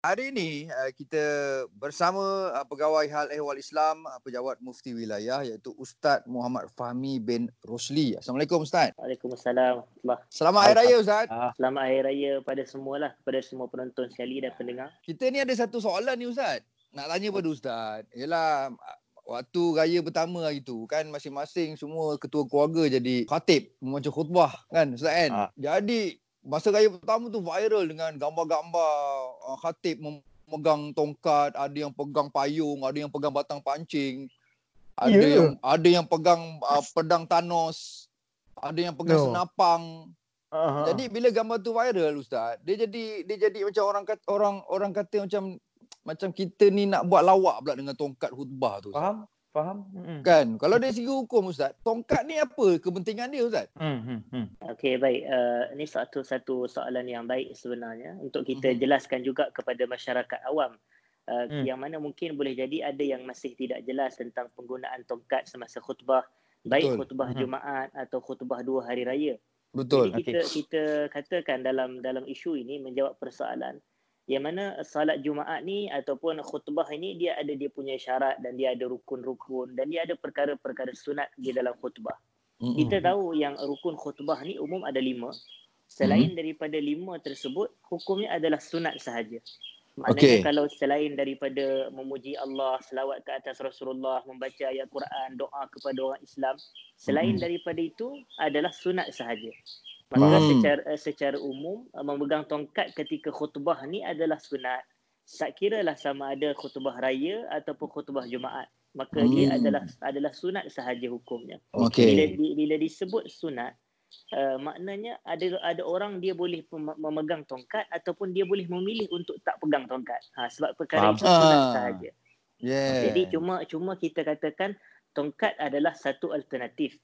Hari ini uh, kita bersama uh, pegawai hal ehwal Islam uh, pejabat mufti wilayah iaitu Ustaz Muhammad Fahmi bin Rosli. Assalamualaikum Ustaz. Waalaikumsalam. Selamat Hari Raya Ustaz. Selamat Hari Raya pada semualah, kepada semua penonton sekali dan pendengar. Kita ni ada satu soalan ni Ustaz. Nak tanya pada Ustaz. Yalah waktu raya pertama hari tu kan masing-masing semua ketua keluarga jadi khatib membaca khutbah kan Ustaz kan. Ha. Jadi masa raya pertama tu viral dengan gambar-gambar uh, khatib memegang tongkat, ada yang pegang payung, ada yang pegang batang pancing, ada yeah. yang ada yang pegang uh, pedang Thanos, ada yang pegang no. senapang. Uh-huh. Jadi bila gambar tu viral ustaz, dia jadi dia jadi macam orang kata orang orang kata macam macam kita ni nak buat lawak pula dengan tongkat khutbah tu. Faham? Faham? Hmm. Kan? Kalau dari segi hukum Ustaz, tongkat ni apa kepentingan dia Ustaz? Hmm. Hmm. hmm. Okey, baik. Uh, ini satu satu soalan yang baik sebenarnya untuk kita hmm. jelaskan juga kepada masyarakat awam. Uh, hmm. Yang mana mungkin boleh jadi ada yang masih tidak jelas tentang penggunaan tongkat semasa khutbah. Baik Betul. khutbah hmm. Jumaat atau khutbah dua hari raya. Betul. Jadi kita, okay. kita katakan dalam dalam isu ini menjawab persoalan yang mana salat Jumaat ni ataupun khutbah ini dia ada dia punya syarat dan dia ada rukun-rukun dan dia ada perkara-perkara sunat di dalam khutbah. Mm-hmm. Kita tahu yang rukun khutbah ni umum ada lima. Selain mm-hmm. daripada lima tersebut, hukumnya adalah sunat sahaja. Maknanya okay. kalau selain daripada memuji Allah, selawat ke atas Rasulullah, membaca ayat Quran, doa kepada orang Islam, selain mm-hmm. daripada itu adalah sunat sahaja. Maka hmm. secara eh, secara umum eh, memegang tongkat ketika khutbah ni adalah sunat. Tak kira lah sama ada khutbah raya ataupun khutbah Jumaat. Maka hmm. dia adalah adalah sunat sahaja hukumnya. Okay. Bila, bila disebut sunat, uh, maknanya ada ada orang dia boleh memegang tongkat ataupun dia boleh memilih untuk tak pegang tongkat. Ha, sebab perkara itu sunat ah. sahaja. Yeah. Jadi cuma cuma kita katakan tongkat adalah satu alternatif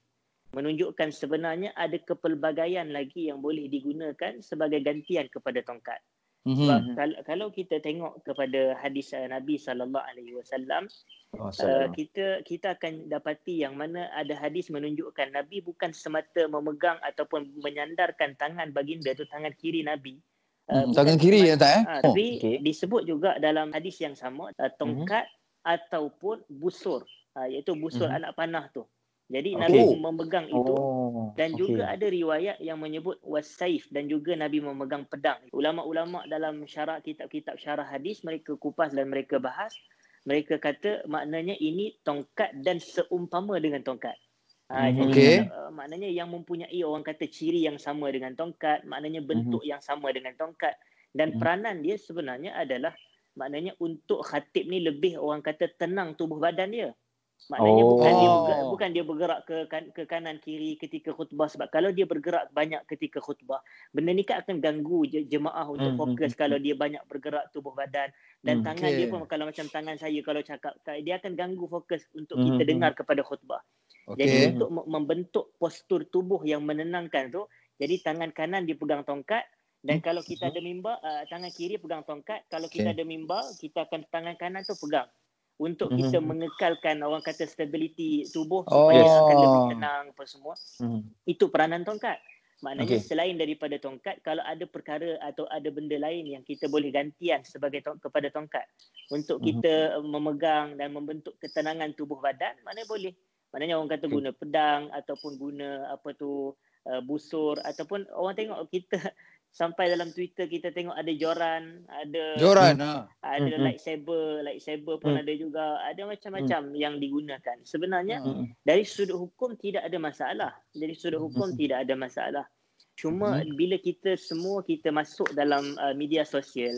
menunjukkan sebenarnya ada kepelbagaian lagi yang boleh digunakan sebagai gantian kepada tongkat. Mm-hmm. Sebab kalau, kalau kita tengok kepada hadis uh, Nabi sallallahu alaihi wasallam uh, kita kita akan dapati yang mana ada hadis menunjukkan Nabi bukan semata memegang ataupun menyandarkan tangan baginda itu tangan kiri Nabi. Uh, tangan kiri ya tak eh? Uh, tapi okay. disebut juga dalam hadis yang sama uh, tongkat mm-hmm. ataupun busur uh, iaitu busur mm-hmm. anak panah tu. Jadi okay. Nabi memegang itu oh, dan okay. juga ada riwayat yang menyebut wasaif dan juga Nabi memegang pedang. Ulama-ulama dalam syarah kitab-kitab syarah hadis mereka kupas dan mereka bahas. Mereka kata maknanya ini tongkat dan seumpama dengan tongkat. Ha, hmm, okay. Jadi uh, maknanya yang mempunyai orang kata ciri yang sama dengan tongkat, maknanya bentuk hmm. yang sama dengan tongkat dan hmm. peranan dia sebenarnya adalah maknanya untuk khatib ni lebih orang kata tenang tubuh badan dia. Maknanya oh. bukan dia bergerak, bukan dia bergerak ke kan, ke kanan kiri ketika khutbah sebab kalau dia bergerak banyak ketika khutbah benda ni kan akan ganggu je, jemaah untuk hmm. fokus hmm. kalau dia banyak bergerak tubuh badan dan hmm. tangan okay. dia pun kalau macam tangan saya kalau cakap dia akan ganggu fokus untuk hmm. kita dengar kepada khutbah. Okay. Jadi untuk membentuk postur tubuh yang menenangkan tu jadi tangan kanan dipegang tongkat dan kalau kita ada mimbar uh, tangan kiri pegang tongkat kalau kita okay. ada mimbar kita akan tangan kanan tu pegang untuk mm-hmm. kita mengekalkan orang kata stability tubuh oh. supaya akan lebih tenang apa semua. Mm-hmm. Itu peranan tongkat. Maknanya okay. selain daripada tongkat kalau ada perkara atau ada benda lain yang kita boleh gantian sebagai tong- kepada tongkat untuk mm-hmm. kita memegang dan membentuk ketenangan tubuh badan mana boleh. Maknanya orang kata guna pedang ataupun guna apa tu uh, busur ataupun orang tengok kita sampai dalam Twitter kita tengok ada joran, ada joran ha. Ada mm-hmm. lightsaber, lightsaber pun mm. ada juga. Ada macam-macam mm. yang digunakan. Sebenarnya mm. dari sudut hukum tidak ada masalah. Dari sudut hukum mm. tidak ada masalah. Cuma mm. bila kita semua kita masuk dalam uh, media sosial,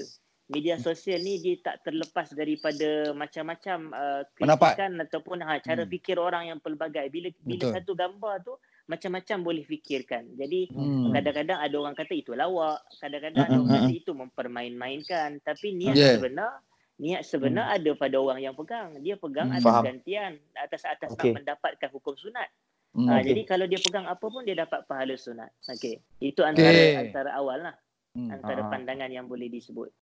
media sosial ni dia tak terlepas daripada macam-macam uh, kritikan ataupun ha, cara mm. fikir orang yang pelbagai. Bila bila Betul. satu gambar tu macam-macam boleh fikirkan. Jadi hmm. kadang-kadang ada orang kata itu lawak, kadang-kadang ada orang kata itu mempermain-mainkan, tapi niat yeah. sebenar niat sebenar hmm. ada pada orang yang pegang. Dia pegang hmm. atas Faham. gantian, atas atas okay. nak mendapatkan hukum sunat. Hmm. Ha, okay. jadi kalau dia pegang apa pun dia dapat pahala sunat. Okey. Itu antara okay. antara awal lah. Hmm. Antara uh pandangan yang boleh disebut.